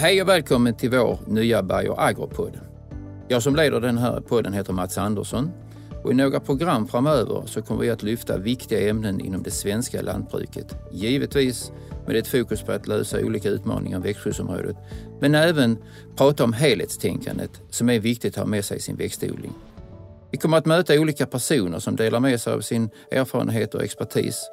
Hej och välkommen till vår nya Bioagro-podd. Jag som leder den här podden heter Mats Andersson och i några program framöver så kommer vi att lyfta viktiga ämnen inom det svenska lantbruket. Givetvis med ett fokus på att lösa olika utmaningar i växtskyddsområdet, men även prata om helhetstänkandet som är viktigt att ha med sig i sin växtodling. Vi kommer att möta olika personer som delar med sig av sin erfarenhet och expertis